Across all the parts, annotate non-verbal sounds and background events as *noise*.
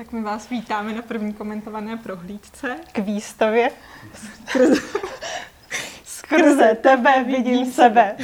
Tak my vás vítáme na první komentované prohlídce. K výstavě. Skrze, Skrze tebe vidím sebe.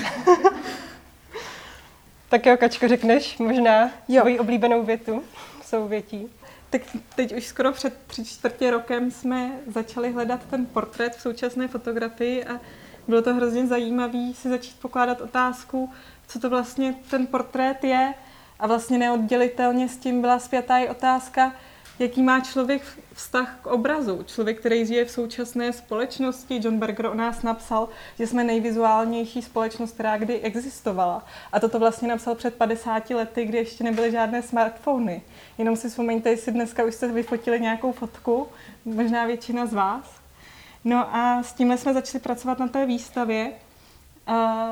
tak jo, Kačko, řekneš možná jo. svoji oblíbenou větu, souvětí. Tak teď už skoro před tři čtvrtě rokem jsme začali hledat ten portrét v současné fotografii a bylo to hrozně zajímavé si začít pokládat otázku, co to vlastně ten portrét je. A vlastně neoddělitelně s tím byla zpětá i otázka, jaký má člověk vztah k obrazu. Člověk, který žije v současné společnosti, John Berger o nás napsal, že jsme nejvizuálnější společnost, která kdy existovala. A toto vlastně napsal před 50 lety, kdy ještě nebyly žádné smartfony. Jenom si vzpomeňte, jestli dneska už jste vyfotili nějakou fotku, možná většina z vás. No a s tímhle jsme začali pracovat na té výstavě. A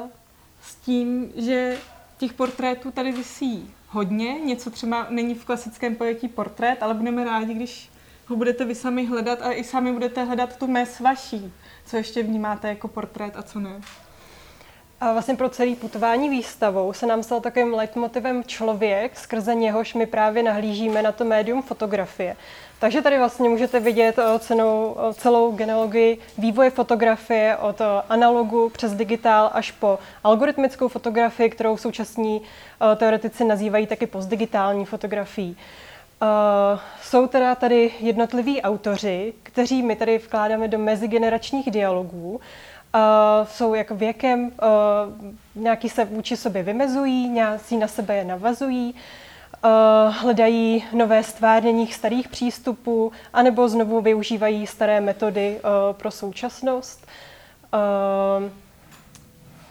s tím, že těch portrétů tady vysí hodně, něco třeba není v klasickém pojetí portrét, ale budeme rádi, když ho budete vy sami hledat a i sami budete hledat tu mes vaší, co ještě vnímáte jako portrét a co ne. A vlastně pro celý putování výstavou se nám stal takovým leitmotivem člověk, skrze něhož my právě nahlížíme na to médium fotografie. Takže tady vlastně můžete vidět eh, cenou, eh, celou genealogii vývoje fotografie od eh, analogu přes digitál až po algoritmickou fotografii, kterou současní teoretici nazývají taky postdigitální fotografií. Uh, jsou teda tady jednotliví autoři, kteří my tady vkládáme do mezigeneračních dialogů. Uh, jsou jak věkem, uh, nějaký se vůči sobě vymezují, nějaký na sebe je navazují. Eh, hledají nové stvárnění starých přístupů, anebo znovu využívají staré metody eh, pro současnost. Eh,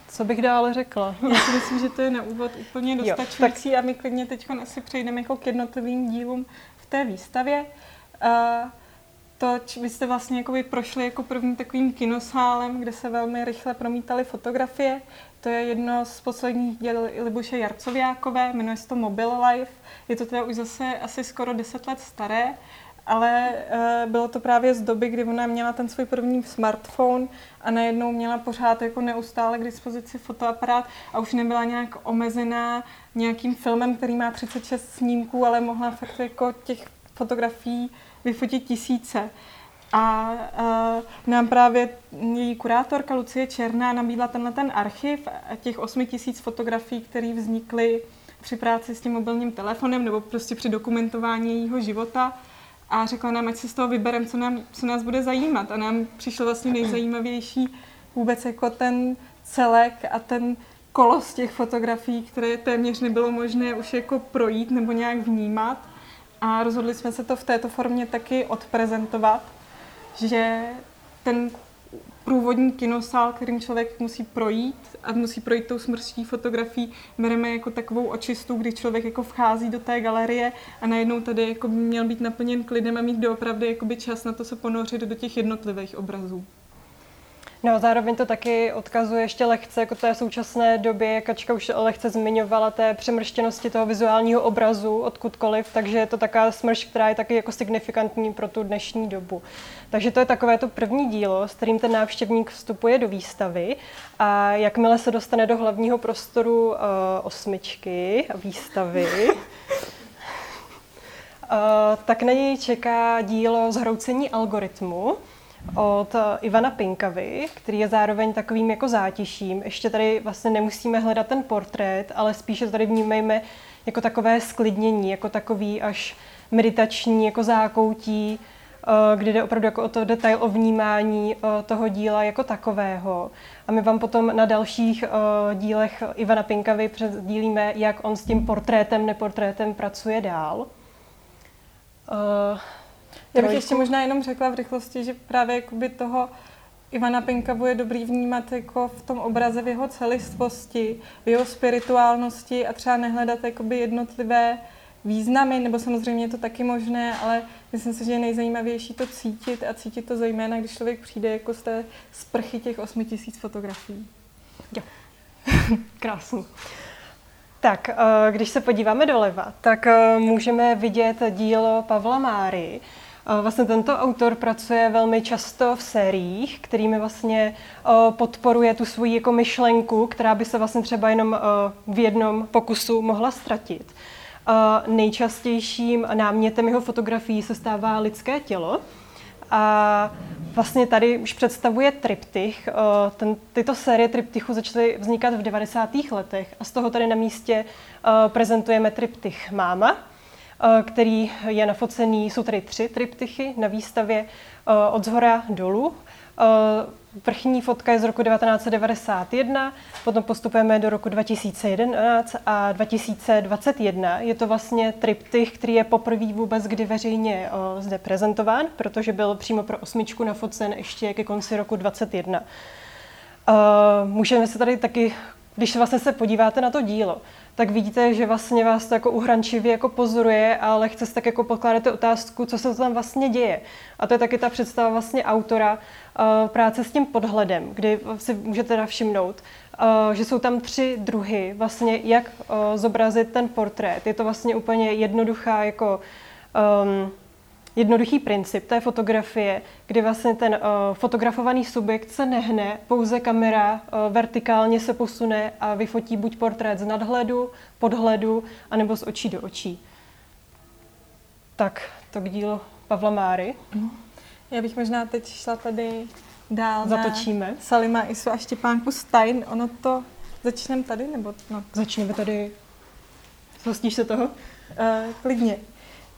co bych dále řekla? Já si myslím, že to je na úvod úplně dostačující jo, tak... a my klidně teď asi přejdeme jako k jednotlivým dílům v té výstavě. To, vy jste vlastně jako prošli jako první takovým kinosálem, kde se velmi rychle promítaly fotografie. To je jedno z posledních děl Libuše Jarcoviákové, jmenuje se to Mobile Life. Je to teda už zase asi skoro 10 let staré, ale uh, bylo to právě z doby, kdy ona měla ten svůj první smartphone a najednou měla pořád jako neustále k dispozici fotoaparát a už nebyla nějak omezená nějakým filmem, který má 36 snímků, ale mohla fakt jako těch fotografií vyfotit tisíce. A uh, nám právě její kurátorka Lucie Černá nabídla tenhle ten archiv těch 8 tisíc fotografií, které vznikly při práci s tím mobilním telefonem nebo prostě při dokumentování jejího života a řekla nám, ať si z toho vybereme, co, nám, co nás bude zajímat. A nám přišlo vlastně nejzajímavější vůbec jako ten celek a ten kolos těch fotografií, které téměř nebylo možné už jako projít nebo nějak vnímat. A rozhodli jsme se to v této formě taky odprezentovat že ten průvodní kinosál, kterým člověk musí projít a musí projít tou smrští fotografií, bereme jako takovou očistu, kdy člověk jako vchází do té galerie a najednou tady jako měl být naplněn klidem a mít doopravdy čas na to se ponořit do těch jednotlivých obrazů. No zároveň to taky odkazuje ještě lehce jako té současné době, Kačka už lehce zmiňovala, té přemrštěnosti toho vizuálního obrazu odkudkoliv, takže je to taková smršť, která je taky jako signifikantní pro tu dnešní dobu. Takže to je takové to první dílo, s kterým ten návštěvník vstupuje do výstavy a jakmile se dostane do hlavního prostoru uh, osmičky a výstavy, uh, *laughs* tak na něj čeká dílo Zhroucení algoritmu, od eh, Ivana Pinkavy, který je zároveň takovým jako zátiším. Ještě tady vlastně nemusíme hledat ten portrét, ale spíše tady vnímejme jako takové sklidnění, jako takový až meditační jako zákoutí, eh, kde jde opravdu jako o to detail o vnímání eh, toho díla jako takového. A my vám potom na dalších dílech Ivana Pinkavy předdílíme, jak on s tím portrétem, neportrétem pracuje dál. Já bych ještě možná jenom řekla v rychlosti, že právě jakoby toho Ivana Pinkavu je dobrý vnímat jako v tom obraze v jeho celistvosti, v jeho spirituálnosti a třeba nehledat jakoby jednotlivé významy, nebo samozřejmě je to taky možné, ale myslím si, že je nejzajímavější to cítit a cítit to zejména, když člověk přijde jako z té sprchy těch 8 tisíc fotografií. Jo. *laughs* Krásný. Tak, eh, když se podíváme doleva, tak eh, můžeme vidět dílo Pavla Máry, Vlastně tento autor pracuje velmi často v sériích, kterými vlastně podporuje tu svoji jako myšlenku, která by se vlastně třeba jenom v jednom pokusu mohla ztratit. nejčastějším námětem jeho fotografií se stává lidské tělo. A vlastně tady už představuje triptych. Ten, tyto série triptychů začaly vznikat v 90. letech a z toho tady na místě prezentujeme triptych Máma, který je nafocený, jsou tady tři triptychy na výstavě od zhora dolů. Vrchní fotka je z roku 1991, potom postupujeme do roku 2011 a 2021. Je to vlastně triptych, který je poprvé vůbec kdy veřejně zde prezentován, protože byl přímo pro osmičku nafocen ještě ke konci roku 2021. Uh, můžeme se tady taky, když se vlastně se podíváte na to dílo, tak vidíte, že vlastně vás to jako uhrančivě jako pozoruje, ale chce si tak jako pokládáte otázku, co se tam vlastně děje. A to je taky ta představa vlastně autora uh, práce s tím podhledem, kdy si můžete všimnout, uh, že jsou tam tři druhy, vlastně jak uh, zobrazit ten portrét. Je to vlastně úplně jednoduchá jako um, jednoduchý princip té fotografie, kdy vlastně ten uh, fotografovaný subjekt se nehne, pouze kamera uh, vertikálně se posune a vyfotí buď portrét z nadhledu, podhledu, anebo z očí do očí. Tak, to k dílu Pavla Máry. Já bych možná teď šla tady dál Zatočíme. na Salima Isu a Štěpánku Stein. Ono to... Začneme tady, nebo... No. Začneme tady. Zhostíš se toho? Uh, klidně.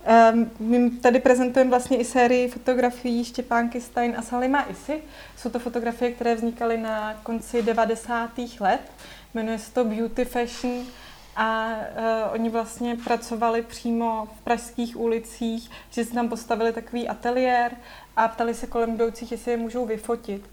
Um, my tady prezentujeme vlastně i sérii fotografií Štěpánky Stein a Salima Isy. Jsou to fotografie, které vznikaly na konci 90. let. Jmenuje se to Beauty Fashion a uh, oni vlastně pracovali přímo v pražských ulicích, že si tam postavili takový ateliér a ptali se kolem jdoucích, jestli je můžou vyfotit.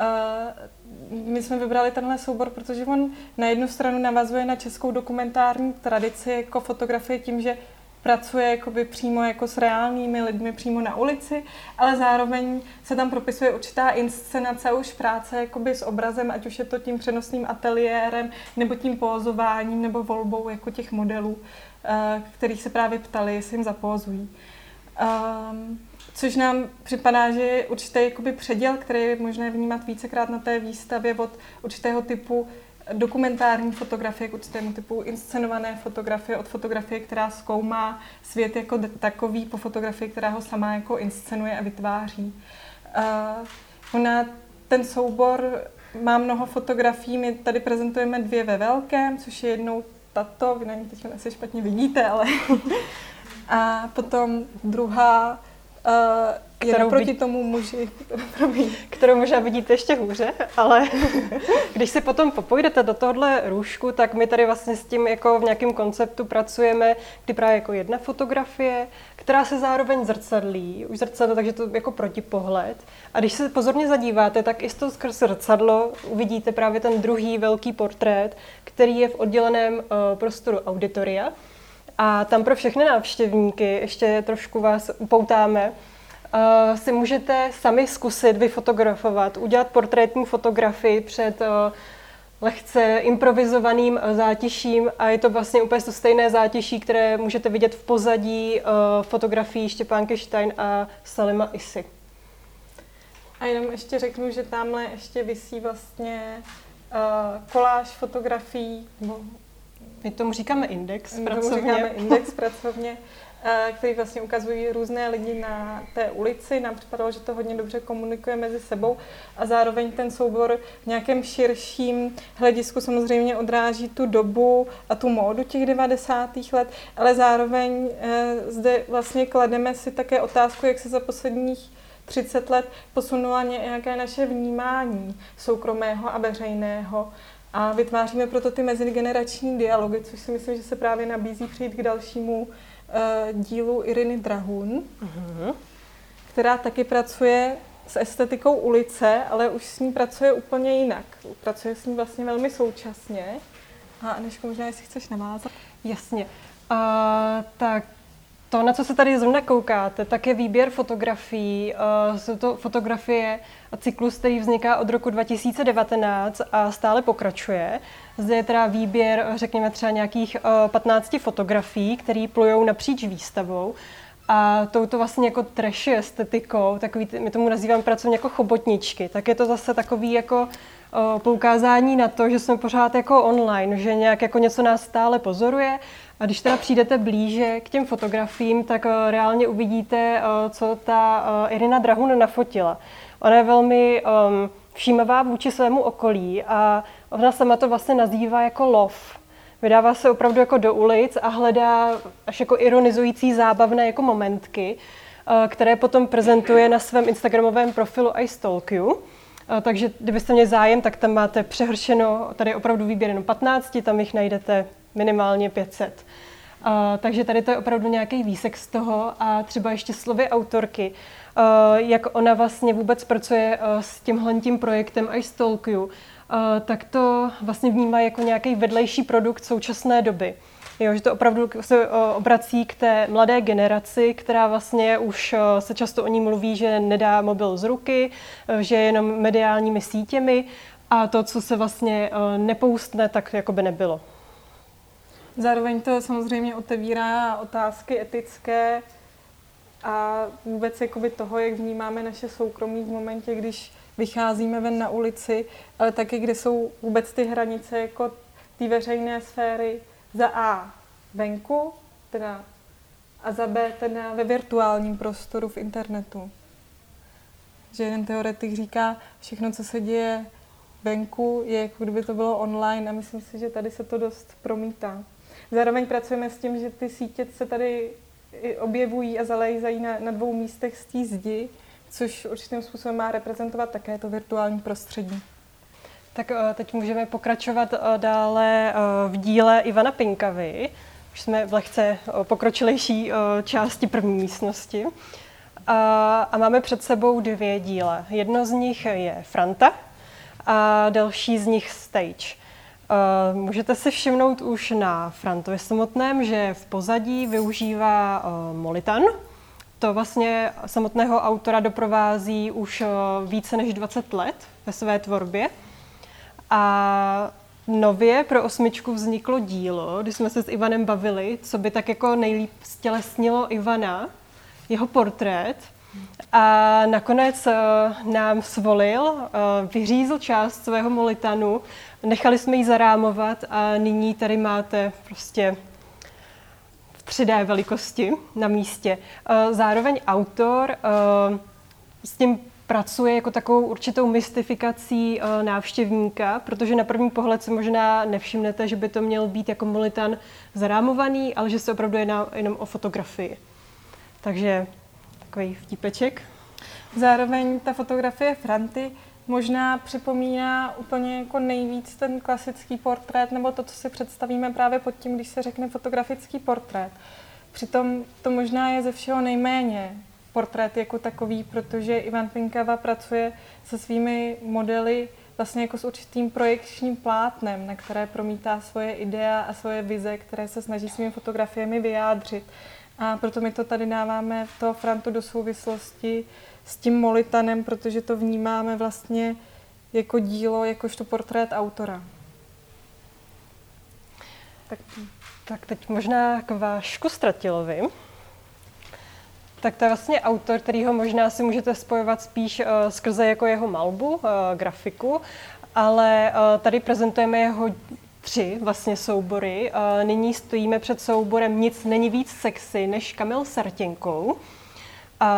Uh, my jsme vybrali tenhle soubor, protože on na jednu stranu navazuje na českou dokumentární tradici jako fotografie tím, že pracuje jakoby přímo jako s reálnými lidmi přímo na ulici, ale zároveň se tam propisuje určitá inscenace už práce jakoby s obrazem, ať už je to tím přenosným ateliérem, nebo tím pózováním, nebo volbou jako těch modelů, eh, kterých se právě ptali, jestli jim zapózují. Um, což nám připadá, že je určitý jakoby předěl, který je možné vnímat vícekrát na té výstavě od určitého typu dokumentární fotografie k určitému typu inscenované fotografie od fotografie, která zkoumá svět jako takový, po fotografii, která ho sama jako inscenuje a vytváří. Uh, ona, ten soubor má mnoho fotografií, my tady prezentujeme dvě ve velkém, což je jednou tato, vy na ní teď asi špatně vidíte, ale *laughs* a potom druhá Uh, kterou je proti vid... tomu muži, *laughs* kterou možná vidíte ještě hůře, ale *laughs* když si potom popojdete do tohle růžku, tak my tady vlastně s tím jako v nějakém konceptu pracujeme, kdy právě jako jedna fotografie, která se zároveň zrcadlí, už zrcadlo, takže to jako protipohled. A když se pozorně zadíváte, tak i toho skrz zrcadlo uvidíte právě ten druhý velký portrét, který je v odděleném uh, prostoru auditoria. A tam pro všechny návštěvníky ještě trošku vás upoutáme. Uh, si můžete sami zkusit vyfotografovat, udělat portrétní fotografii před uh, lehce improvizovaným uh, zátiším a je to vlastně úplně to stejné zátiší, které můžete vidět v pozadí fotografií Štěpánky Stein a Salima Isy. A jenom ještě řeknu, že tamhle ještě visí vlastně uh, koláž fotografií, my tomu říkáme index My pracovně. Tomu říkáme index pracovně, eh, *laughs* který vlastně ukazují různé lidi na té ulici. Nám připadalo, že to hodně dobře komunikuje mezi sebou a zároveň ten soubor v nějakém širším hledisku samozřejmě odráží tu dobu a tu módu těch 90. let, ale zároveň eh, zde vlastně klademe si také otázku, jak se za posledních 30 let posunula nějaké naše vnímání soukromého a veřejného a vytváříme proto ty mezigenerační dialogy, což si myslím, že se právě nabízí přijít k dalšímu dílu Iriny Drahun, uh-huh. která taky pracuje s estetikou ulice, ale už s ní pracuje úplně jinak. Pracuje s ní vlastně velmi současně. A než možná, jestli chceš navázat. Jasně. Uh, tak to, na co se tady zrovna koukáte, tak je výběr fotografií. Uh, jsou to fotografie a cyklus, který vzniká od roku 2019 a stále pokračuje. Zde je teda výběr, řekněme třeba nějakých uh, 15 fotografií, které plujou napříč výstavou. A touto vlastně jako trashy estetikou, takový, my tomu nazýváme pracovně jako chobotničky, tak je to zase takový jako poukázání na to, že jsme pořád jako online, že nějak jako něco nás stále pozoruje a když teda přijdete blíže k těm fotografiím, tak o, reálně uvidíte, o, co ta o, Irina Drahun nafotila. Ona je velmi um, všímavá vůči svému okolí a ona sama to vlastně nazývá jako lov. Vydává se opravdu jako do ulic a hledá až jako ironizující zábavné jako momentky, eh, které potom prezentuje na svém Instagramovém profilu I Stalk You. Takže kdybyste měli zájem, tak tam máte přehršeno, tady opravdu výběr jenom 15, tam jich najdete minimálně 500. Uh, takže tady to je opravdu nějaký výsek z toho a třeba ještě slovy autorky, uh, jak ona vlastně vůbec pracuje uh, s tímhle tím projektem I Stalk You, tak to vlastně vnímá jako nějaký vedlejší produkt současné doby. Jo, že to opravdu se obrací k té mladé generaci, která vlastně už se často o ní mluví, že nedá mobil z ruky, že je jenom mediálními sítěmi a to, co se vlastně nepoustne, tak jako by nebylo. Zároveň to samozřejmě otevírá otázky etické a vůbec jakoby toho, jak vnímáme naše soukromí v momentě, když vycházíme ven na ulici, ale taky, kde jsou vůbec ty hranice jako ty veřejné sféry za A venku, teda a za B teda ve virtuálním prostoru v internetu. Že jeden teoretik říká, všechno, co se děje venku, je jako kdyby to bylo online a myslím si, že tady se to dost promítá. Zároveň pracujeme s tím, že ty sítě se tady objevují a zalejzají na, na dvou místech z té zdi, což určitým způsobem má reprezentovat také to virtuální prostředí. Tak eh, teď můžeme pokračovat eh, dále eh, v díle Ivana Pinkavy. Už jsme v lehce pokročilejší části první místnosti. A, máme před sebou dvě díle. Jedno z nich je Franta a další z nich Stage. Můžete si všimnout už na Frantovi samotném, že v pozadí využívá Molitan, to vlastně samotného autora doprovází už více než 20 let ve své tvorbě. A nově pro osmičku vzniklo dílo, kdy jsme se s Ivanem bavili, co by tak jako nejlíp stělesnilo Ivana, jeho portrét. A nakonec uh, nám svolil, uh, vyřízl část svého molitanu, nechali jsme ji zarámovat a nyní tady máte prostě 3D velikosti na místě. Eh, zároveň autor s tím pracuje jako takovou určitou mystifikací eh, návštěvníka, protože na první pohled si možná nevšimnete, že by to měl být jako molitan zarámovaný, ale že se opravdu jedná jenom o fotografii. Takže takový vtípeček. Zároveň ta fotografie Franty možná připomíná úplně jako nejvíc ten klasický portrét, nebo to, co si představíme právě pod tím, když se řekne fotografický portrét. Přitom to možná je ze všeho nejméně portrét jako takový, protože Ivan Pinkava pracuje se svými modely vlastně jako s určitým projekčním plátnem, na které promítá svoje idea a svoje vize, které se snaží svými fotografiemi vyjádřit. A proto my to tady dáváme to Frantu do souvislosti s tím molitanem, protože to vnímáme vlastně jako dílo, jakožto portrét autora. Tak, tak teď možná k Vášku Stratilovi. Tak to je vlastně autor, který ho možná si můžete spojovat spíš uh, skrze jako jeho malbu, uh, grafiku, ale uh, tady prezentujeme jeho tři vlastně soubory. Uh, nyní stojíme před souborem Nic není víc sexy než Kamil Sartěnkou.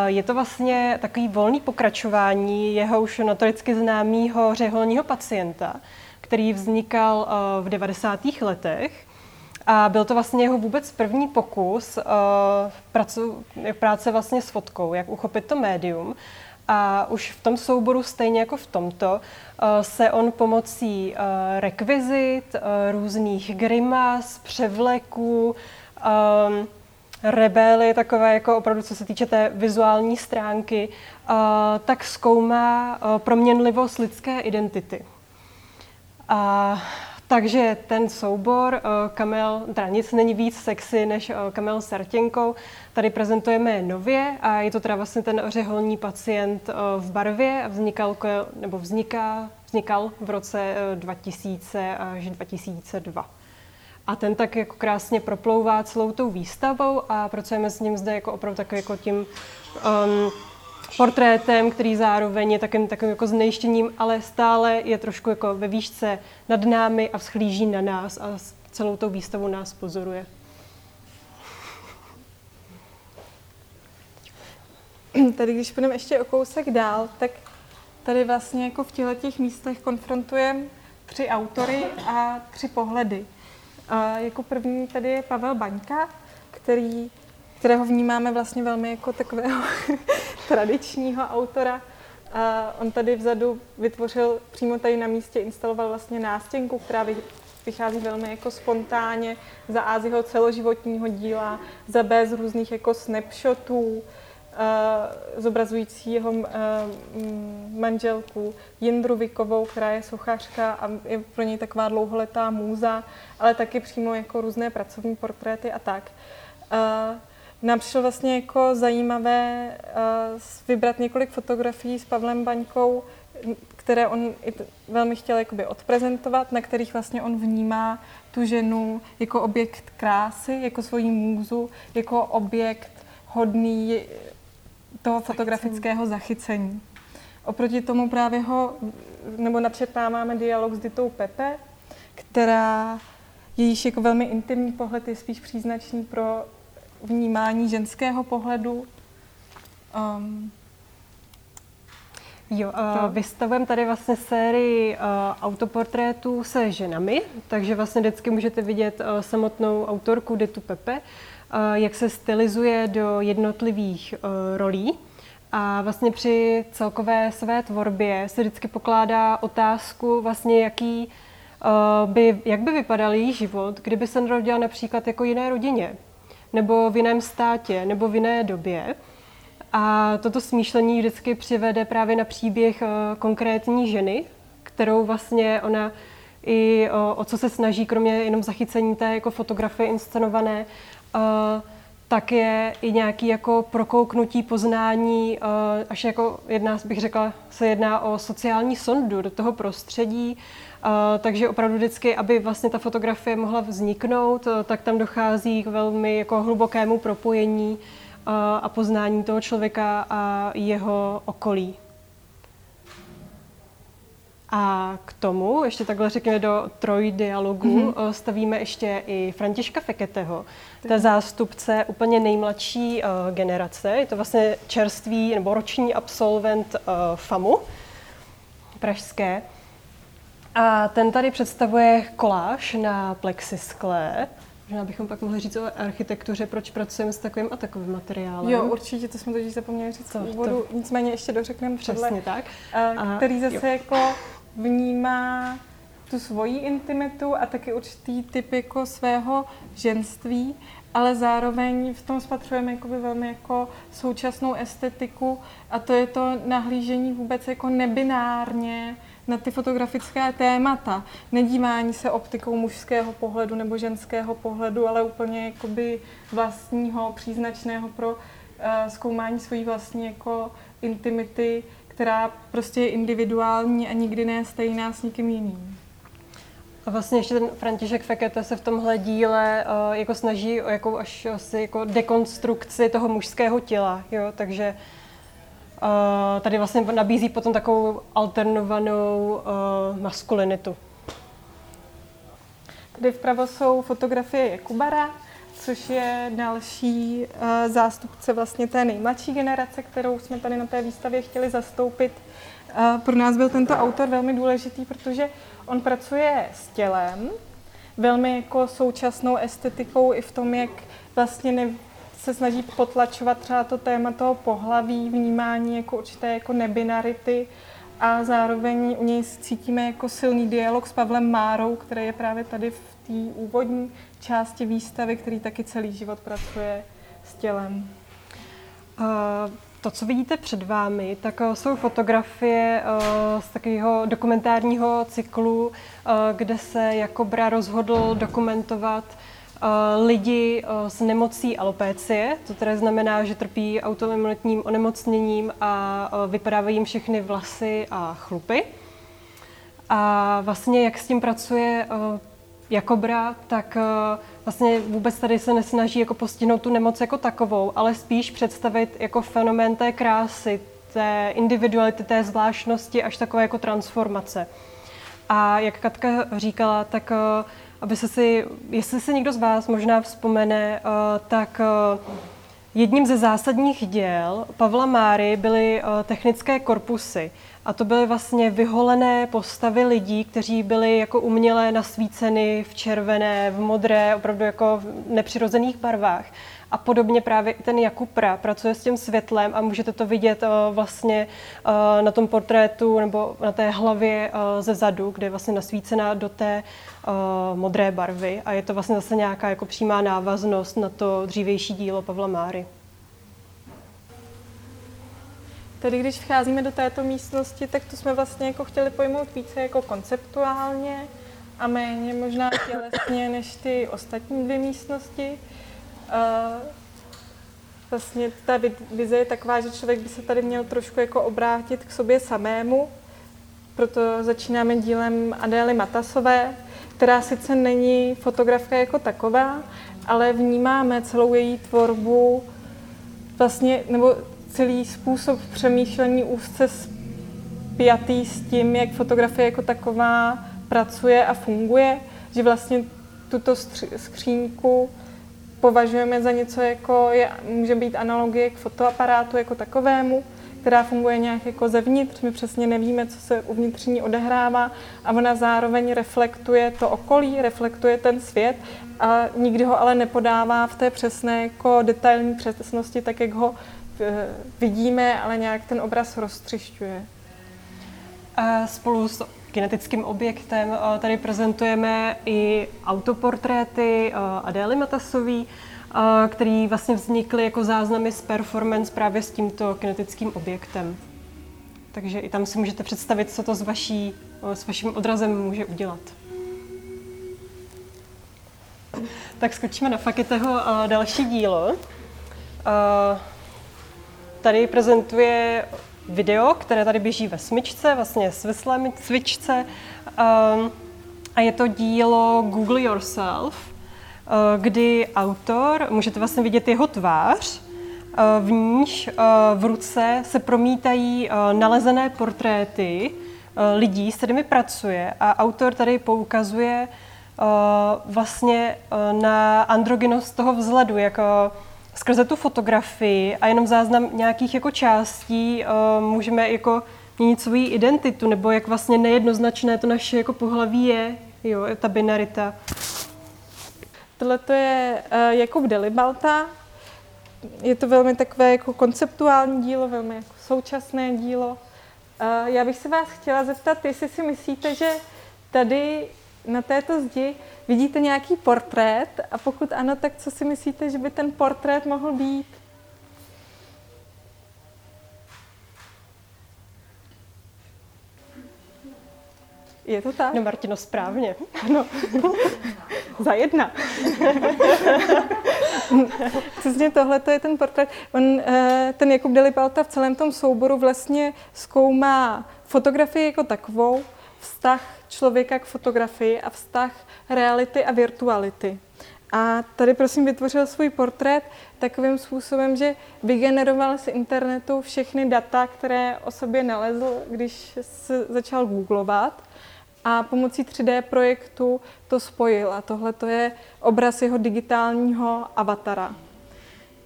Je to vlastně takový volný pokračování jeho už notoricky známého řeholního pacienta, který vznikal v 90. letech. A byl to vlastně jeho vůbec první pokus uh, pracu, práce vlastně s fotkou, jak uchopit to médium. A už v tom souboru, stejně jako v tomto, uh, se on pomocí uh, rekvizit, různých grimas, převleků, um, rebely, takové jako opravdu, co se týče té vizuální stránky, tak zkoumá proměnlivost lidské identity. A takže ten soubor uh, Kamel, teda nic není víc sexy než uh, Kamel s Artěnkou, tady prezentujeme nově a je to teda vlastně ten řeholní pacient uh, v barvě a vznikal, nebo vzniká, vznikal v roce uh, 2000 až 2002. A ten tak jako krásně proplouvá celou tou výstavou a pracujeme s ním zde jako opravdu takový jako tím um, portrétem, který zároveň je takovým, takovým jako znejištěním, ale stále je trošku jako ve výšce nad námi a vzhlíží na nás a celou tou výstavu nás pozoruje. *clears throat* Tady, když půjdeme ještě o kousek dál, tak tady vlastně jako v těchto těch místech konfrontujeme tři autory a tři pohledy. A jako první tady je Pavel Baňka, který, kterého vnímáme vlastně velmi jako takového *laughs* tradičního autora. A on tady vzadu vytvořil, přímo tady na místě instaloval vlastně nástěnku, která vychází velmi jako spontánně za A z jeho celoživotního díla, za B z různých jako snapshotů, Uh, zobrazující jeho uh, manželku Jindru Vikovou, která je sochařka a je pro něj taková dlouholetá můza, ale taky přímo jako různé pracovní portréty a tak. Uh, nám přišlo vlastně jako zajímavé vybrat několik fotografií s Pavlem Baňkou, které on velmi chtěl jakoby odprezentovat, na kterých vlastně on vnímá tu ženu jako objekt krásy, jako svoji můzu, jako objekt hodný toho fotografického zachycení. Oproti tomu právě ho, nebo načetáváme dialog s Ditou Pepe, která jejíž jako velmi intimní pohled je spíš příznačný pro vnímání ženského pohledu. Um, Jo, uh, vystavujeme tady vlastně sérii uh, autoportrétů se ženami, takže vlastně vždycky můžete vidět uh, samotnou autorku Ditu Pepe, uh, jak se stylizuje do jednotlivých uh, rolí. A vlastně při celkové své tvorbě se vždycky pokládá otázku, vlastně jaký uh, by, jak by vypadal její život, kdyby se narodila například jako jiné rodině, nebo v jiném státě, nebo v jiné době. A toto smýšlení vždycky přivede právě na příběh uh, konkrétní ženy, kterou vlastně ona i o, o co se snaží, kromě jenom zachycení té jako fotografie inscenované, uh, tak je i nějaký jako prokouknutí poznání, uh, až jako jedná, bych řekla, se jedná o sociální sondu do toho prostředí, uh, takže opravdu vždycky, aby vlastně ta fotografie mohla vzniknout, uh, tak tam dochází k velmi jako hlubokému propojení a poznání toho člověka a jeho okolí. A k tomu, ještě takhle řekněme do troj dialogu, mm-hmm. stavíme ještě i Františka Feketeho. To je zástupce úplně nejmladší uh, generace. Je to vlastně čerstvý nebo roční absolvent uh, FAMu pražské. A ten tady představuje koláž na plexiskle. Možná bychom pak mohli říct o architektuře, proč pracujeme s takovým a takovým materiálem. Jo, určitě, to jsme totiž zapomněli říct v úvodu, to... nicméně ještě dořekneme Přesně tak. A, který zase jo. jako vnímá tu svoji intimitu a taky určitý typ jako svého ženství, ale zároveň v tom spatřujeme jakoby velmi jako současnou estetiku a to je to nahlížení vůbec jako nebinárně na ty fotografické témata. Nedívání se optikou mužského pohledu nebo ženského pohledu, ale úplně jakoby vlastního, příznačného pro uh, zkoumání svojí vlastní jako intimity, která prostě je individuální a nikdy ne stejná s nikým jiným. A vlastně ještě ten František Fekete se v tomhle díle uh, jako snaží o jakou až asi jako dekonstrukci toho mužského těla, jo, takže uh, tady vlastně nabízí potom takovou alternovanou uh, maskulinitu. Tady vpravo jsou fotografie Jakubara, což je další uh, zástupce vlastně té nejmladší generace, kterou jsme tady na té výstavě chtěli zastoupit. Uh, pro nás byl tento autor velmi důležitý, protože on pracuje s tělem, velmi jako současnou estetikou i v tom, jak vlastně ne, se snaží potlačovat třeba to téma toho pohlaví, vnímání jako určité jako nebinarity a zároveň u něj cítíme jako silný dialog s Pavlem Márou, který je právě tady v té úvodní části výstavy, který taky celý život pracuje s tělem. Uh, to, co vidíte před vámi, tak uh, jsou fotografie uh, z takového dokumentárního cyklu, uh, kde se Jakobra rozhodl dokumentovat lidi s nemocí alopécie. To tedy znamená, že trpí autoimunitním onemocněním a vypadávají jim všechny vlasy a chlupy. A vlastně jak s tím pracuje, Jakobra, tak uh, vlastně vůbec tady se nesnaží jako postihnout tu nemoc jako takovou, ale spíš představit jako fenomén té krásy, té individuality, té zvláštnosti, až takové jako transformace. A jak Katka říkala, tak uh, aby se si, jestli se někdo z vás možná vzpomene, uh, tak jedním ze zásadních děl Pavla Máry byly uh, technické korpusy. A to byly vlastně vyholené postavy lidí, kteří byli jako uměle nasvíceny v červené, v modré, opravdu jako v nepřirozených barvách. A podobně právě ten Jakupra pracuje s tím světlem a můžete to vidět uh, vlastně uh, na tom portrétu nebo na té hlavě uh, ze zadu, kde je vlastně nasvícená do té modré barvy a je to vlastně zase nějaká jako přímá návaznost na to dřívější dílo Pavla Máry. Tedy když vcházíme do této místnosti, tak to jsme vlastně jako chtěli pojmout více jako konceptuálně a méně možná tělesně než ty ostatní dvě místnosti. Vlastně ta vize je taková, že člověk by se tady měl trošku jako obrátit k sobě samému, proto začínáme dílem Adély Matasové, která sice není fotografka jako taková, ale vnímáme celou její tvorbu vlastně, nebo celý způsob přemýšlení úzce spjatý s tím, jak fotografie jako taková pracuje a funguje, že vlastně tuto skříňku považujeme za něco jako, je, může být analogie k fotoaparátu jako takovému, která funguje nějak jako zevnitř, my přesně nevíme, co se uvnitř ní odehrává a ona zároveň reflektuje to okolí, reflektuje ten svět a nikdy ho ale nepodává v té přesné jako detailní přesnosti, tak jak ho Eh, vidíme, ale nějak ten obraz roztřišťuje. A spolu s kinetickým objektem eh, tady prezentujeme i autoportréty eh, Adély Matasový, který vlastně vznikly jako záznamy z performance právě s tímto kinetickým objektem. Takže i tam si můžete představit, co to s, vaší, s vaším odrazem může udělat. Tak skočíme na Fakiteho další dílo tady prezentuje video, které tady běží ve smyčce, vlastně svislé cvičce. Um, a je to dílo Google Yourself, uh, kdy autor, můžete vlastně vidět jeho tvář, uh, v níž uh, v ruce se promítají nalezené portréty lidí, s kterými pracuje. A autor tady poukazuje vlastně na androgynost toho vzhledu, jako skrze tu fotografii a jenom záznam nějakých jako částí uh, můžeme jako měnit svoji identitu, nebo jak vlastně nejednoznačné to naše jako pohlaví je, jo, ta binarita. Tohle to je uh, Jakub Delibalta. Je to velmi takové jako konceptuální dílo, velmi jako současné dílo. Uh, já bych se vás chtěla zeptat, jestli si myslíte, že tady na této zdi vidíte nějaký portrét a pokud ano, tak co si myslíte, že by ten portrét mohl být? Je to tak? No Martino, správně. Ano. *laughs* Za jedna. *laughs* Přesně tohle to je ten portrét. On, eh, ten Jakub Delipalta v celém tom souboru vlastně zkoumá fotografii jako takovou, vztah člověka k fotografii a vztah reality a virtuality. A tady prosím vytvořil svůj portrét takovým způsobem, že vygeneroval z internetu všechny data, které o sobě nalezl, když se začal googlovat a pomocí 3D projektu to spojil. A tohle to je obraz jeho digitálního avatara.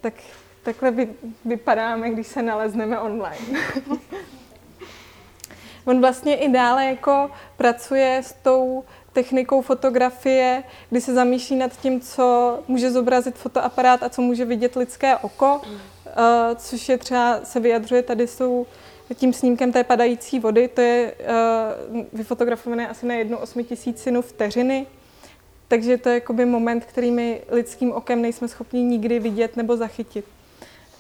Tak takhle vy, vypadáme, když se nalezneme online. *laughs* On vlastně i dále jako pracuje s tou technikou fotografie, kdy se zamýšlí nad tím, co může zobrazit fotoaparát a co může vidět lidské oko, eh, což je třeba, se vyjadřuje tady jsou tím snímkem té padající vody, to je uh, vyfotografované asi na jednu osmitisícinu vteřiny, takže to je jakoby moment, který my lidským okem nejsme schopni nikdy vidět nebo zachytit.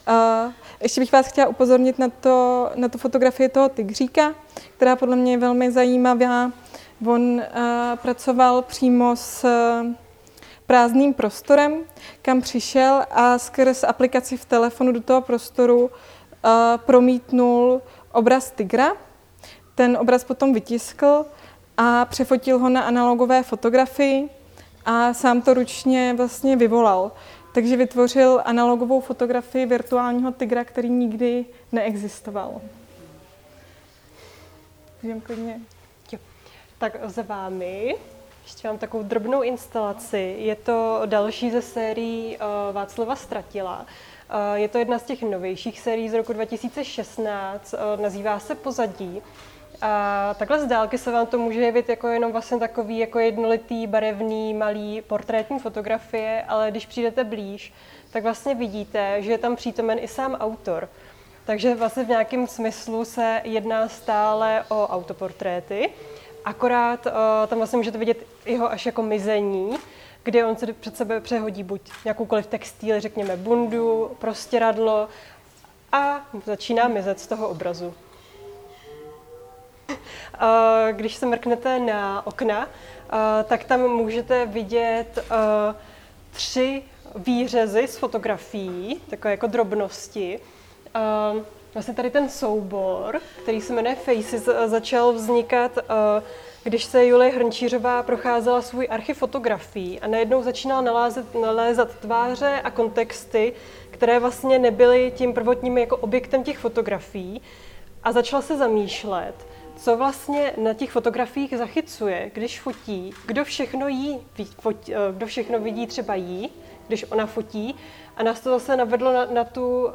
Uh, ještě bych vás chtěla upozornit na, to, na tu fotografii toho tygříka, která podle mě je velmi zajímavá. On uh, pracoval přímo s uh, prázdným prostorem, kam přišel a skrz aplikaci v telefonu do toho prostoru uh, promítnul obraz tygra. Ten obraz potom vytiskl a přefotil ho na analogové fotografii a sám to ručně vlastně vyvolal. Takže vytvořil analogovou fotografii virtuálního tygra, který nikdy neexistoval. Můžeme klidně. Tak za vámi ještě mám takovou drobnou instalaci. Je to další ze sérií uh, Václava Stratila. Uh, je to jedna z těch novějších sérií z roku 2016, uh, eh, nazývá se Pozadí. A takhle z dálky se vám to může jevit jako jenom vlastně takový jako jednolitý, barevný, malý portrétní fotografie, ale když přijdete blíž, tak vlastně vidíte, že je tam přítomen i sám autor. Takže vlastně v nějakém smyslu se jedná stále o autoportréty, akorát uh, tam vlastně můžete vidět jeho až jako mizení, kdy on se před sebe přehodí buď nějakoukoliv textil, řekněme bundu, prostěradlo a začíná mizet z toho obrazu. Když se mrknete na okna, tak tam můžete vidět tři výřezy z fotografií, takové jako drobnosti. Vlastně tady ten soubor, který se jmenuje Faces, začal vznikat, když se Julie Hrnčířová procházela svůj archiv fotografií a najednou začínala nalázet, nalézat tváře a kontexty, které vlastně nebyly tím prvotním jako objektem těch fotografií a začala se zamýšlet, co vlastně na těch fotografiích zachycuje, když fotí, kdo všechno jí, eh, kdo všechno vidí třeba jí, když ona fotí. A nás to zase navedlo na, na tu uh,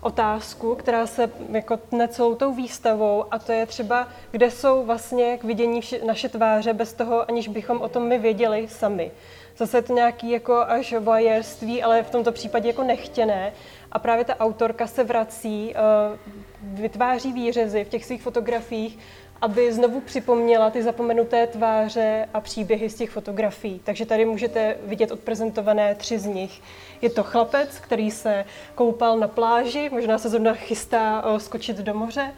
otázku, která se jako tne celou tou výstavou a to je třeba, kde jsou vlastně k vidění naše tváře bez toho, aniž bychom o tom my věděli sami. Zase je to nějaký jako až voyeurství, ale v tomto případě jako nechtěné. A právě ta autorka se vrací, uh, vytváří výřezy v těch svých fotografiích, aby znovu připomněla ty zapomenuté tváře a příběhy z těch fotografií. Takže tady můžete vidět odprezentované tři z nich. Je to chlapec, který se koupal na pláži, možná se zrovna chystá uh, skočit do moře.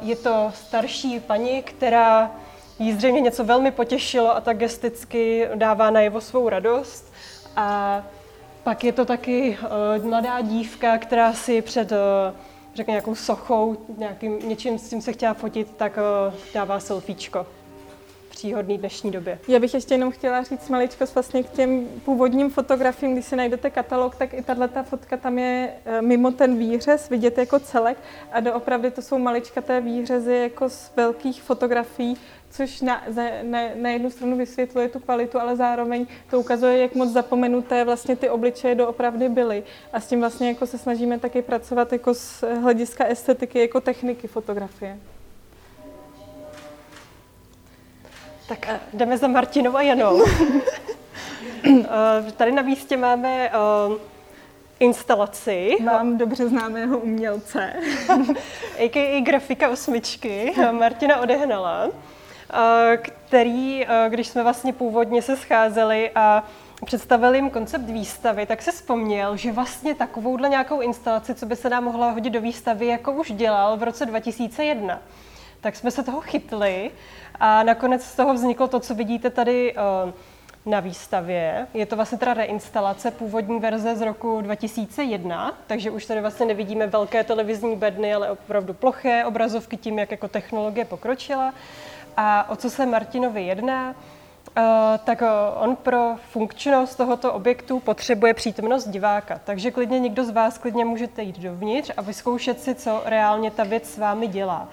Je to starší paní, která jí zřejmě něco velmi potěšilo a tak gesticky dává najevo svou radost. A pak je to taky uh, mladá dívka, která si před řekně nějakou sochou, nějakým, něčím, s tím se chtěla fotit, tak uh, dává selfiečko příhodný dnešní době. Já bych ještě jenom chtěla říct maličko vlastně k těm původním fotografiím, když si najdete katalog, tak i tahle ta fotka tam je mimo ten výřez, vidět jako celek a doopravdy to jsou maličkaté výřezy jako z velkých fotografií, což na, na, na jednu stranu vysvětluje tu kvalitu, ale zároveň to ukazuje, jak moc zapomenuté vlastně ty obličeje doopravdy byly. A s tím vlastně jako se snažíme taky pracovat jako z hlediska estetiky, jako techniky fotografie. Tak jdeme za Martinou a Janou. *laughs* Eh, tady na místě máme uh, instalaci. Mám dobře známého umělce. *laughs* A.k.a. grafika osmičky, Martina Odehnala. Eh, který, eh, když jsme vlastně původně se scházeli a představili jim koncept výstavy, tak se vzpomněl, že vlastně takovouhle nějakou instalaci, co by se nám mohla hodit do výstavy, jako už dělal v roce 2001. Tak jsme se toho chytli a nakonec z toho vzniklo to, co vidíte tady eh, na výstavě. Je to vlastně teda reinstalace původní verze z roku 2001, takže už tady vlastně nevidíme velké televizní bedny, ale opravdu ploché obrazovky tím, jak jako technologie pokročila. A o co se Martinovi jedná? Uh, tak uh, on pro funkčnost tohoto objektu potřebuje přítomnost diváka. Takže klidně někdo z vás klidně můžete jít dovnitř a vyzkoušet si, co reálně ta věc s vámi dělá.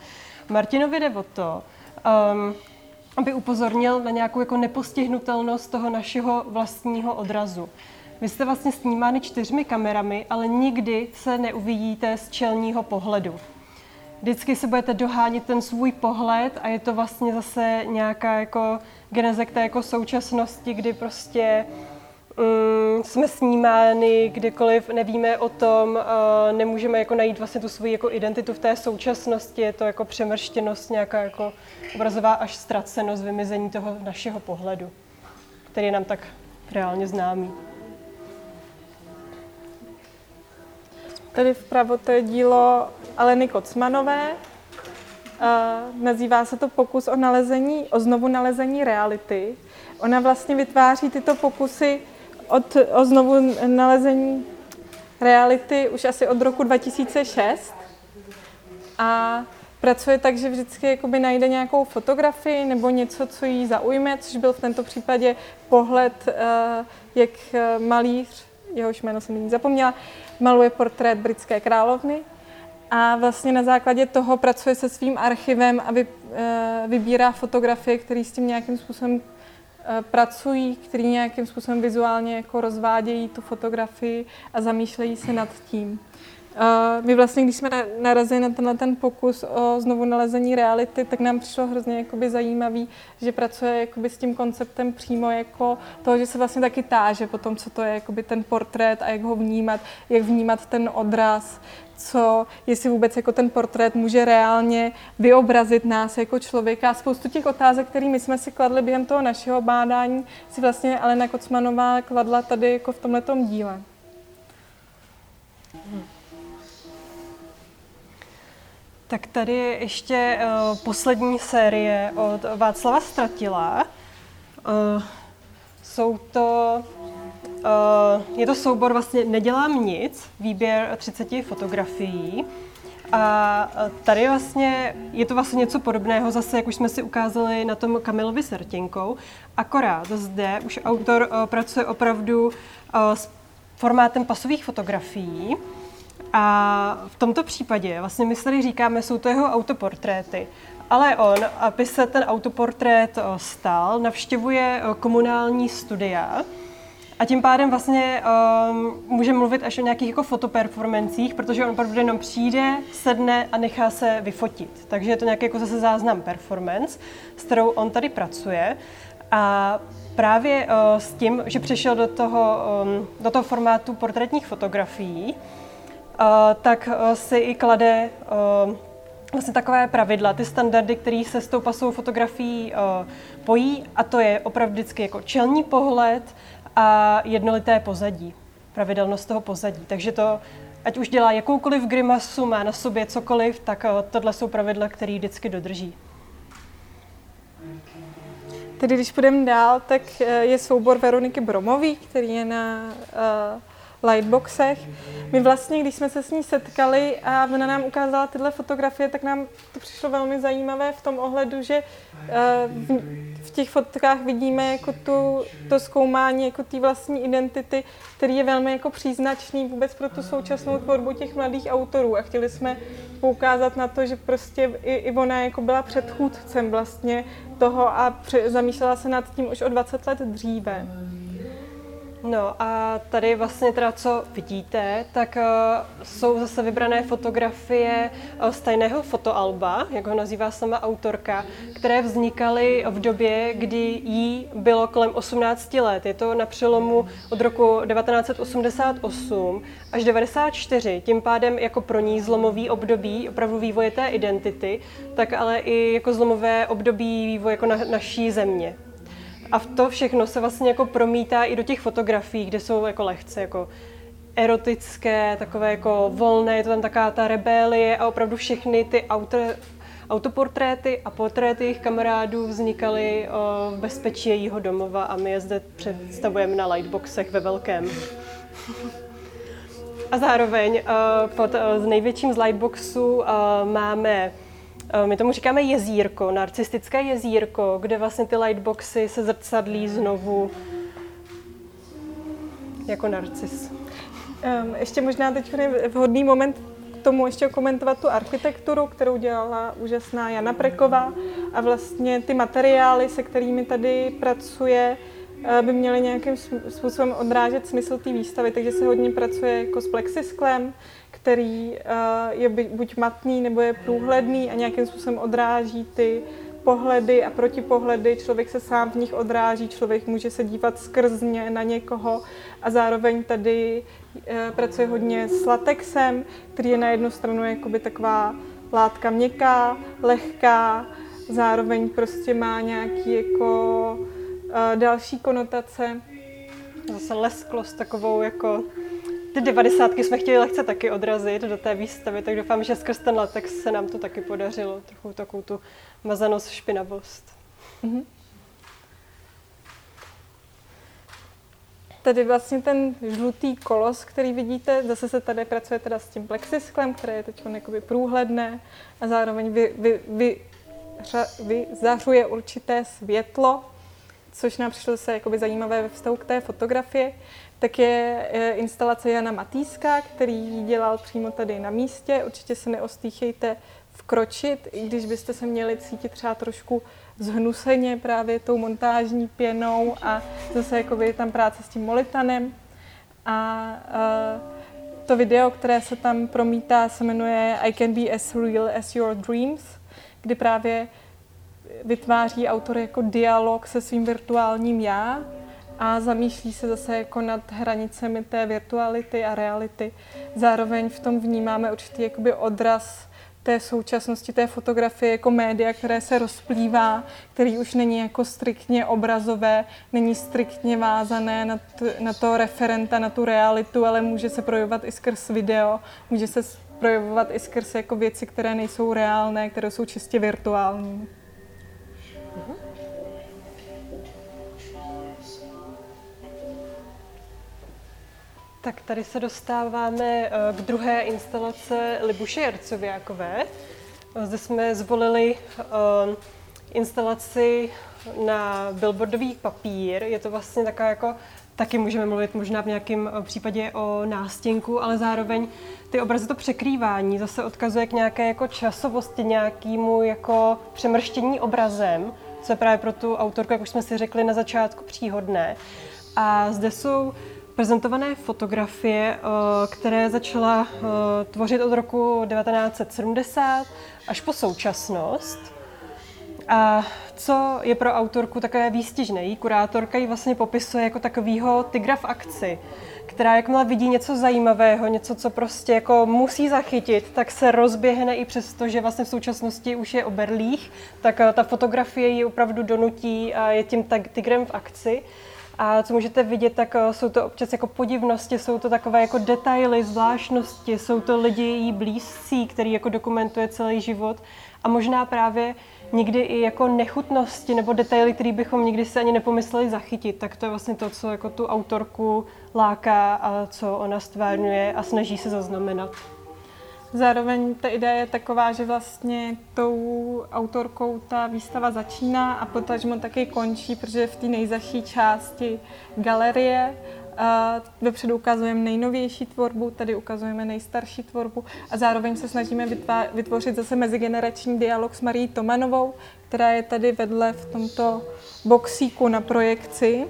Martinovi jde o to, um, aby upozornil na nějakou jako nepostihnutelnost toho našeho vlastního odrazu. Vy jste vlastně snímány čtyřmi kamerami, ale nikdy se neuvidíte z čelního pohledu vždycky se budete dohánět ten svůj pohled a je to vlastně zase nějaká jako geneze k té jako současnosti, kdy prostě um, jsme snímány kdykoliv, nevíme o tom, uh, nemůžeme jako najít vlastně tu svoji jako identitu v té současnosti, je to jako přemrštěnost, nějaká jako obrazová až ztracenost, vymizení toho našeho pohledu, který je nám tak reálně známý. Tady vpravo to je dílo Aleny Kocmanové. Uh, nazývá se to pokus o nalezení, o znovu nalezení reality. Ona vlastně vytváří tyto pokusy od, o znovu nalezení reality už asi od roku 2006. A pracuje tak, že vždycky jakoby najde nějakou fotografii nebo něco, co jí zaujme, což byl v tento případě pohled, uh, jak malíř, jehož jméno jsem nyní zapomněla, maluje portrét britské královny a vlastně na základě toho pracuje se svým archivem a eh, vybírá fotografie, které s tím nějakým způsobem eh, pracují, který nějakým způsobem vizuálně jako rozvádějí tu fotografii a zamýšlejí se nad tím. My vlastně, když jsme narazili na tenhle ten pokus o znovu nalezení reality, tak nám přišlo hrozně jakoby zajímavý, že pracuje jakoby s tím konceptem přímo jako toho, že se vlastně taky táže po tom, co to je jakoby ten portrét a jak ho vnímat, jak vnímat ten odraz, co, jestli vůbec jako ten portrét může reálně vyobrazit nás jako člověka. Spoustu těch otázek, kterými jsme si kladli během toho našeho bádání, si vlastně Alena Kocmanová kladla tady jako v tomhletom díle. Tak tady je ještě uh, poslední série od Václava Stratila. Uh, jsou to Uh, je to soubor vlastně Nedělám nic, výběr 30 fotografií. A tady vlastně je to vlastně něco podobného, zase jak už jsme si ukázali na tom Kamilovi Sertěnkou, akorát zde už autor uh, pracuje opravdu uh, s formátem pasových fotografií. A v tomto případě, vlastně my tady říkáme, jsou to jeho autoportréty. Ale on, aby se ten autoportrét stal, navštěvuje komunální studia, a tím pádem vlastně um, může mluvit až o nějakých jako fotoperformancích, protože on opravdu jenom přijde, sedne a nechá se vyfotit. Takže je to nějaký jako zase záznam performance, s kterou on tady pracuje. A právě uh, s tím, že přešel do toho, um, do toho formátu portrétních fotografií, tak uh, si i klade uh, vlastně takové pravidla, ty standardy, které se s tou pasovou fotografií pojí, a to je opravdu vždycky jako čelní pohled, a jednolité pozadí, pravidelnost toho pozadí. Takže to, ať už dělá jakoukoliv grimasu, má na sobě cokoliv, tak eh, tohle jsou pravidla, které vždycky dodrží. Tedy když půjdeme dál, tak eh, je soubor Veroniky Bromový, který je na uh, lightboxech. My vlastně, když jsme se s ní setkali a ona nám ukázala tyhle fotografie, tak nám to přišlo velmi zajímavé v tom ohledu, že eh, v těch fotkách vidíme jako tu, to zkoumání jako té vlastní identity, který je velmi jako příznačný vůbec pro tu současnou tvorbu těch mladých autorů. A chtěli jsme poukázat na to, že prostě i, i ona jako byla předchůdcem vlastně toho a zamýšlela se nad tím už o 20 let dříve. No a tady vlastně teda, co vidíte, tak uh, jsou zase vybrané fotografie uh, z tajného fotoalba, jak ho nazývá sama autorka, které vznikaly v době, kdy jí bylo kolem 18 let. Je to na přelomu od roku 1988 až 94, tím pádem jako pro ní zlomový období opravdu vývoje té identity, tak ale i jako zlomové období vývoje jako na, naší země. A v to všechno se vlastně jako promítá i do těch fotografií, kde jsou jako lehce jako erotické, takové jako volné, je to tam taková ta rebélie a opravdu všechny ty auto, autoportréty a portréty jejich kamarádů vznikaly v bezpečí jejího domova a my je zde představujeme na lightboxech ve velkém. A zároveň pod uh, největším z lightboxů máme my tomu říkáme jezírko, narcistické jezírko, kde vlastně ty lightboxy se zrcadlí znovu jako narcis. Um, ještě možná teď je vhodný moment k tomu ještě komentovat tu architekturu, kterou dělala úžasná Jana Preková a vlastně ty materiály, se kterými tady pracuje, eh, by měly nějakým způsobem odrážet smysl té výstavy, takže se hodně pracuje jako s plexisklem, který uh, je buď matný nebo je průhledný a nějakým způsobem odráží ty pohledy a protipohledy. Člověk se sám v nich odráží, člověk může se dívat skrzně na někoho a zároveň tady uh, pracuje hodně s latexem, který je na jednu stranu jakoby taková látka měkká, lehká, zároveň prostě má nějaký jako uh, další konotace. Zase lesklost takovou jako ty devadesátky jsme chtěli lehce taky odrazit do té výstavy, tak doufám, že skrz ten latex se nám to taky podařilo. Trochu takovou tu mazanost, špinavost. Mm-hmm. tady vlastně ten žlutý kolos, který vidíte, zase se tady pracuje teda s tím plexisklem, které je teď průhledné a zároveň vy, vy, vy, vy zařuje určité světlo, což nám přišlo se jakoby zajímavé ve vztahu k té fotografii, tak je instalace Jana Matýska, který ji dělal přímo tady na místě. Určitě se neostýchejte vkročit, i když byste se měli cítit třeba trošku zhnuseně právě tou montážní pěnou a zase jako je tam práce s tím molitanem. A uh, to video, které se tam promítá, se jmenuje I can be as real as your dreams, kdy právě vytváří autor jako dialog se svým virtuálním já a zamýšlí se zase jako nad hranicemi té virtuality a reality. Zároveň v tom vnímáme určitý jakoby odraz té současnosti té fotografie jako média, které se rozplývá, který už není jako striktně obrazové, není striktně vázané na, t, na to referenta, na tu realitu, ale může se projevovat i skrz video, může se projevovat i skrz jako věci, které nejsou reálné, které jsou čistě virtuální. Tak tady se dostáváme eh, k druhé instalace Libuše Jarcověkové. Zde jsme zvolili uh, instalaci na billboardový papír. Je to vlastně taková jako taky můžeme mluvit možná v nějakém eh, případě o nástěnku, ale zároveň ty obrazy to překrývání zase odkazuje k nějaké jako časovosti, nějakému jako přemrštění obrazem, co je právě pro tu autorku, jak už jsme si řekli na začátku, příhodné. A zde jsou prezentované fotografie, eh, které začala eh, tvořit od roku 1970 až po současnost. A co je pro autorku takové výstižné? Její kurátorka ji vlastně popisuje jako takovýho tygra v akci, která jakmile vidí něco zajímavého, něco, co prostě jako musí zachytit, tak se rozběhne i přesto, že vlastně v současnosti už je o berlích, tak eh, ta fotografie ji opravdu donutí a je tím tak tigrem v akci. A co můžete vidět, tak eh, jsou to občas jako podivnosti, jsou to takové jako detaily, zvláštnosti, jsou to lidi jí blízcí, který jako dokumentuje celý život a možná právě někdy i jako nechutnosti nebo detaily, které bychom nikdy si ani nepomysleli zachytit, tak to je vlastně to, co jako tu autorku láká a co ona stvárňuje a snaží se zaznamenat. Zároveň ta idea je taková, že vlastně tou autorkou ta výstava začíná a potažmo taky končí, protože v té nejzaší části galerie Dopředu ukazujeme nejnovější tvorbu, tady ukazujeme nejstarší tvorbu a zároveň se snažíme vytvořit zase mezigenerační dialog s Marí Tomanovou, která je tady vedle v tomto boxíku na projekci,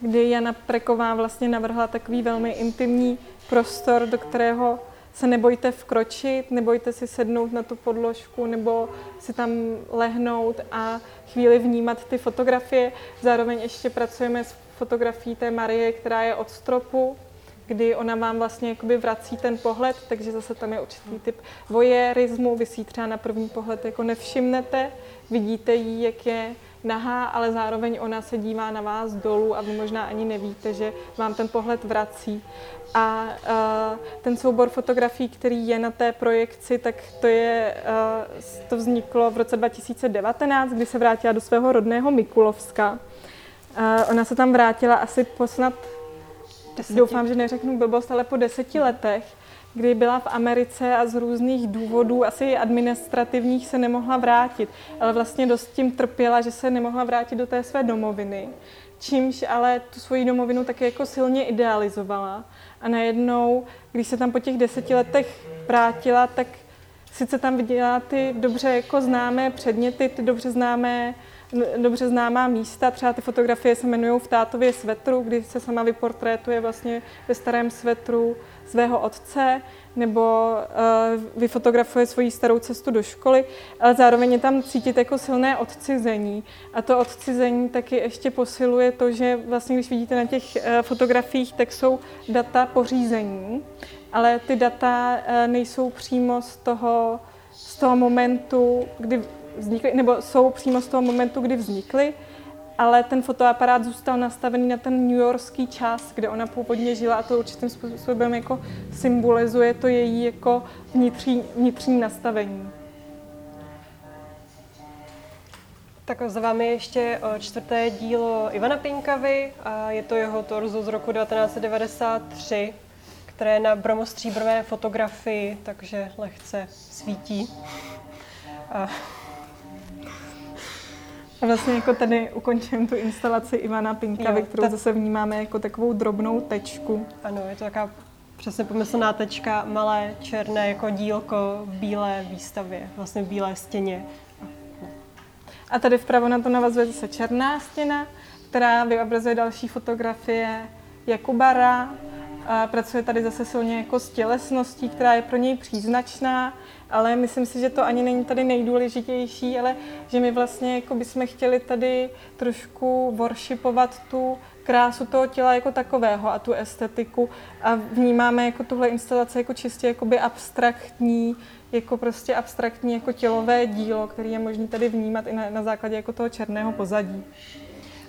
kdy Jana Preková vlastně navrhla takový velmi intimní prostor, do kterého se nebojte vkročit, nebojte si sednout na tu podložku nebo si tam lehnout a chvíli vnímat ty fotografie. Zároveň ještě pracujeme s fotografií té Marie, která je od stropu, kdy ona vám vlastně jakoby vrací ten pohled, takže zase tam je určitý typ voyeurismu, vy si třeba na první pohled jako nevšimnete, vidíte jí, jak je nahá, ale zároveň ona se dívá na vás dolů a vy možná ani nevíte, že vám ten pohled vrací. A uh, ten soubor fotografií, který je na té projekci, tak to, je, uh, to vzniklo v roce 2019, kdy se vrátila do svého rodného Mikulovska. Uh, ona se tam vrátila asi po snad, deseti. doufám, že neřeknu blbost, ale po deseti letech kdy byla v Americe a z různých důvodů, asi administrativních, se nemohla vrátit. Ale vlastně dost tím trpěla, že se nemohla vrátit do té své domoviny. Čímž ale tu svoji domovinu taky jako silně idealizovala. A najednou, když se tam po těch deseti letech vrátila, tak sice tam viděla ty dobře jako známé předměty, ty dobře známé dobře známá místa, třeba ty fotografie se jmenují v tátově svetru, kdy se sama vyportrétuje vlastně ve starém svetru svého otce, nebo uh, vyfotografuje svoji starou cestu do školy, ale zároveň je tam cítit jako silné odcizení. A to odcizení taky ještě posiluje to, že vlastně, když vidíte na těch uh, fotografiích, tak jsou data pořízení, ale ty data uh, nejsou přímo z toho, z toho momentu, kdy vznikly, nebo jsou přímo z toho momentu, kdy vznikly, ale ten fotoaparát zůstal nastavený na ten New Yorkský čas, kde ona původně žila a to určitým způsobem jako symbolizuje to její jako vnitřní, vnitřní nastavení. Tak za vámi ještě čtvrté dílo Ivana Pinkavy a je to jeho torzo z roku 1993, které na bromostříbrové fotografii, takže lehce svítí. A a vlastně jako tady ukončím tu instalaci Ivana Pinkavy, kterou ta... zase vnímáme jako takovou drobnou tečku. Ano, je to taková přesně pomyslná tečka, malé černé jako dílko v bílé výstavě, vlastně v bílé stěně. A tady vpravo na to navazuje zase černá stěna, která vyobrazuje další fotografie Jakubara. A pracuje tady zase silně jako s tělesností, která je pro něj příznačná, ale myslím si, že to ani není tady nejdůležitější, ale že my vlastně jako bychom chtěli tady trošku worshipovat tu krásu toho těla jako takového a tu estetiku a vnímáme jako tuhle instalaci jako čistě jakoby abstraktní, jako prostě abstraktní jako tělové dílo, který je možné tady vnímat i na, na základě jako toho černého pozadí.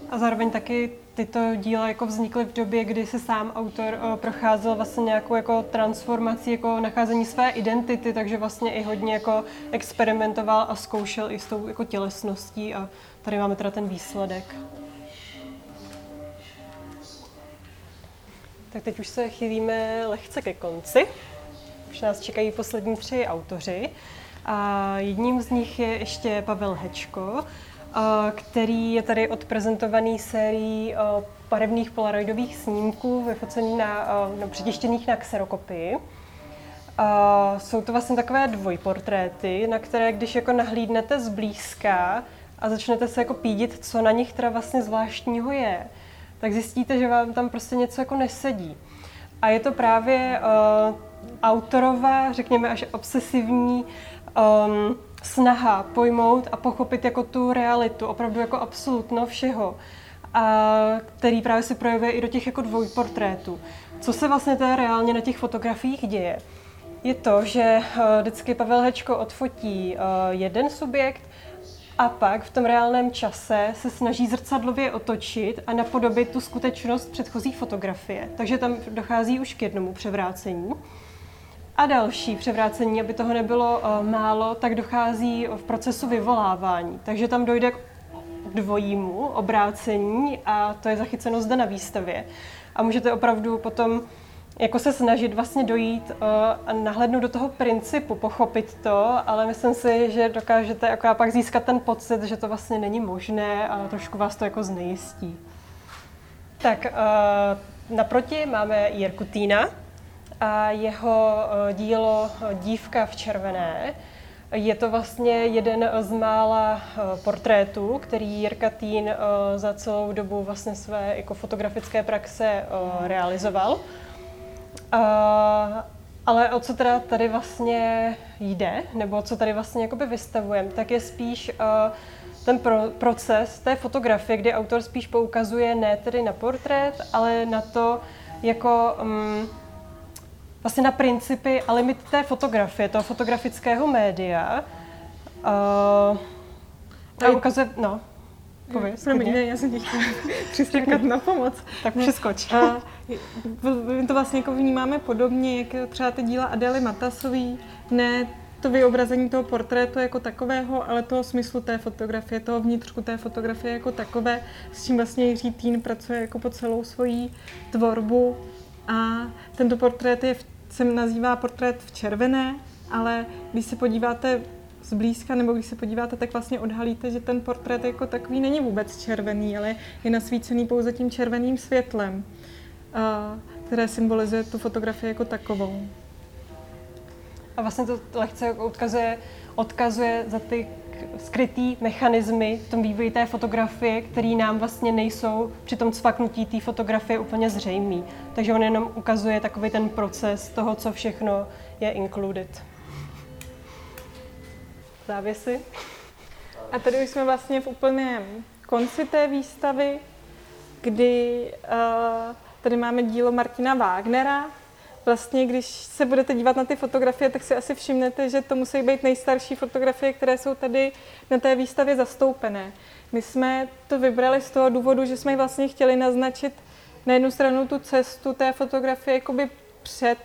A zároveň taky tyto díla jako vznikly v době, kdy se sám autor uh, procházel vlastně nějakou jako transformací, jako nacházení své identity, takže vlastně i hodně jako experimentoval a zkoušel i s tou jako tělesností a tady máme teda ten výsledek. Tak teď už se chylíme lehce ke konci. Už nás čekají poslední tři autoři. A jedním z nich je ještě Pavel Hečko, který je tady odprezentovaný sérií barevných polaroidových snímků vyfocený na, no, přetištěných na xerokopii. Jsou to vlastně takové dvojportréty, na které, když jako nahlídnete zblízka a začnete se jako pídit, co na nich teda vlastně zvláštního je, tak zjistíte, že vám tam prostě něco jako nesedí. A je to právě uh, autorová, řekněme až obsesivní um, snaha pojmout a pochopit jako tu realitu, opravdu jako absolutno všeho, a který právě se projevuje i do těch jako dvojportrétů. Co se vlastně teda reálně na těch fotografiích děje? Je to, že uh, vždycky Pavel Hečko odfotí uh, jeden subjekt a pak v tom reálném čase se snaží zrcadlově otočit a napodobit tu skutečnost předchozí fotografie. Takže tam dochází už k jednomu převrácení. A další převrácení, aby toho nebylo uh, málo, tak dochází v procesu vyvolávání. Takže tam dojde k dvojímu obrácení a to je zachyceno zde na výstavě. A můžete opravdu potom jako se snažit vlastně dojít uh, a nahlednout do toho principu, pochopit to, ale myslím si, že dokážete jako pak získat ten pocit, že to vlastně není možné a trošku vás to jako znejistí. Tak uh, naproti máme Jirku Týna a jeho uh, dílo Dívka v červené. Je to vlastně jeden z mála portrétů, který Jirka Týn za celou dobu vlastně své jako fotografické praxe realizoval. Ale o co teda tady vlastně jde, nebo co tady vlastně jakoby vystavujeme, tak je spíš ten pro, proces té fotografie, kdy autor spíš poukazuje ne tedy na portrét, ale na to jako um, vlastně na principy a limit té fotografie, toho fotografického média. Uh, a ukazuje, no. Pověz, Promiň, ne, já jsem ti chtěla *laughs* přistrkat na pomoc. Tak přeskoč. A, my to vlastně jako vnímáme podobně, jak třeba ty díla Adely Matasový, ne to vyobrazení toho portrétu jako takového, ale toho smyslu té fotografie, toho vnitřku té fotografie jako takové, s čím vlastně Jiří Týn pracuje jako po celou svoji tvorbu. A tento portrét je, se nazývá portrét v červené, ale když se podíváte zblízka, nebo když se podíváte, tak vlastně odhalíte, že ten portrét jako takový není vůbec červený, ale je nasvícený pouze tím červeným světlem, které symbolizuje tu fotografii jako takovou. A vlastně to lehce odkazuje, odkazuje za ty skrytý mechanismy v tom vývoji té fotografie, které nám vlastně nejsou při tom cvaknutí té fotografie úplně zřejmý. Takže on jenom ukazuje takový ten proces toho, co všechno je included závěsy. A tady už jsme vlastně v úplném konci té výstavy, kdy uh, tady máme dílo Martina Wagnera. Vlastně, když se budete dívat na ty fotografie, tak si asi všimnete, že to musí být nejstarší fotografie, které jsou tady na té výstavě zastoupené. My jsme to vybrali z toho důvodu, že jsme vlastně chtěli naznačit na jednu stranu tu cestu té fotografie jakoby před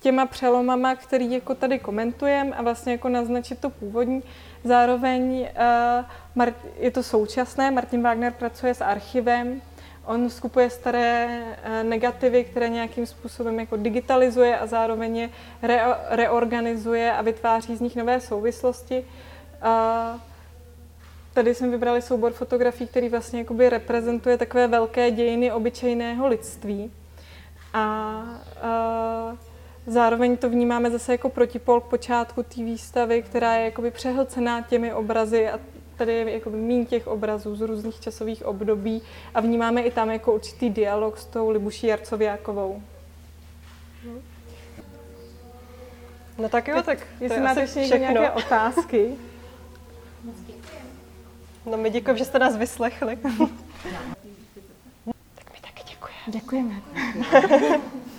těma přelomama, který jako tady komentujeme a vlastně jako naznačit to původní. Zároveň uh, je to současné, Martin Wagner pracuje s archivem, on skupuje staré uh, negativy, které nějakým způsobem jako digitalizuje a zároveň je re- reorganizuje a vytváří z nich nové souvislosti. Uh, Tady jsme vybrali soubor fotografií, který vlastně jakoby reprezentuje takové velké dějiny obyčejného lidství. A, a zároveň to vnímáme zase jako protipol k počátku té výstavy, která je jakoby přehlcená těmi obrazy a tady je jakoby mín těch obrazů z různých časových období a vnímáme i tam jako určitý dialog s tou Libuší Jarcoviákovou. No tak jo, tak, tak jestli máte ještě nějaké otázky. No my děkujeme, že jste nás vyslechli. tak my taky děkujeme. Děkujeme. *laughs*